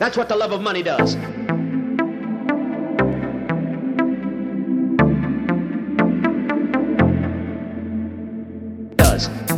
That's what the love of money does. Does.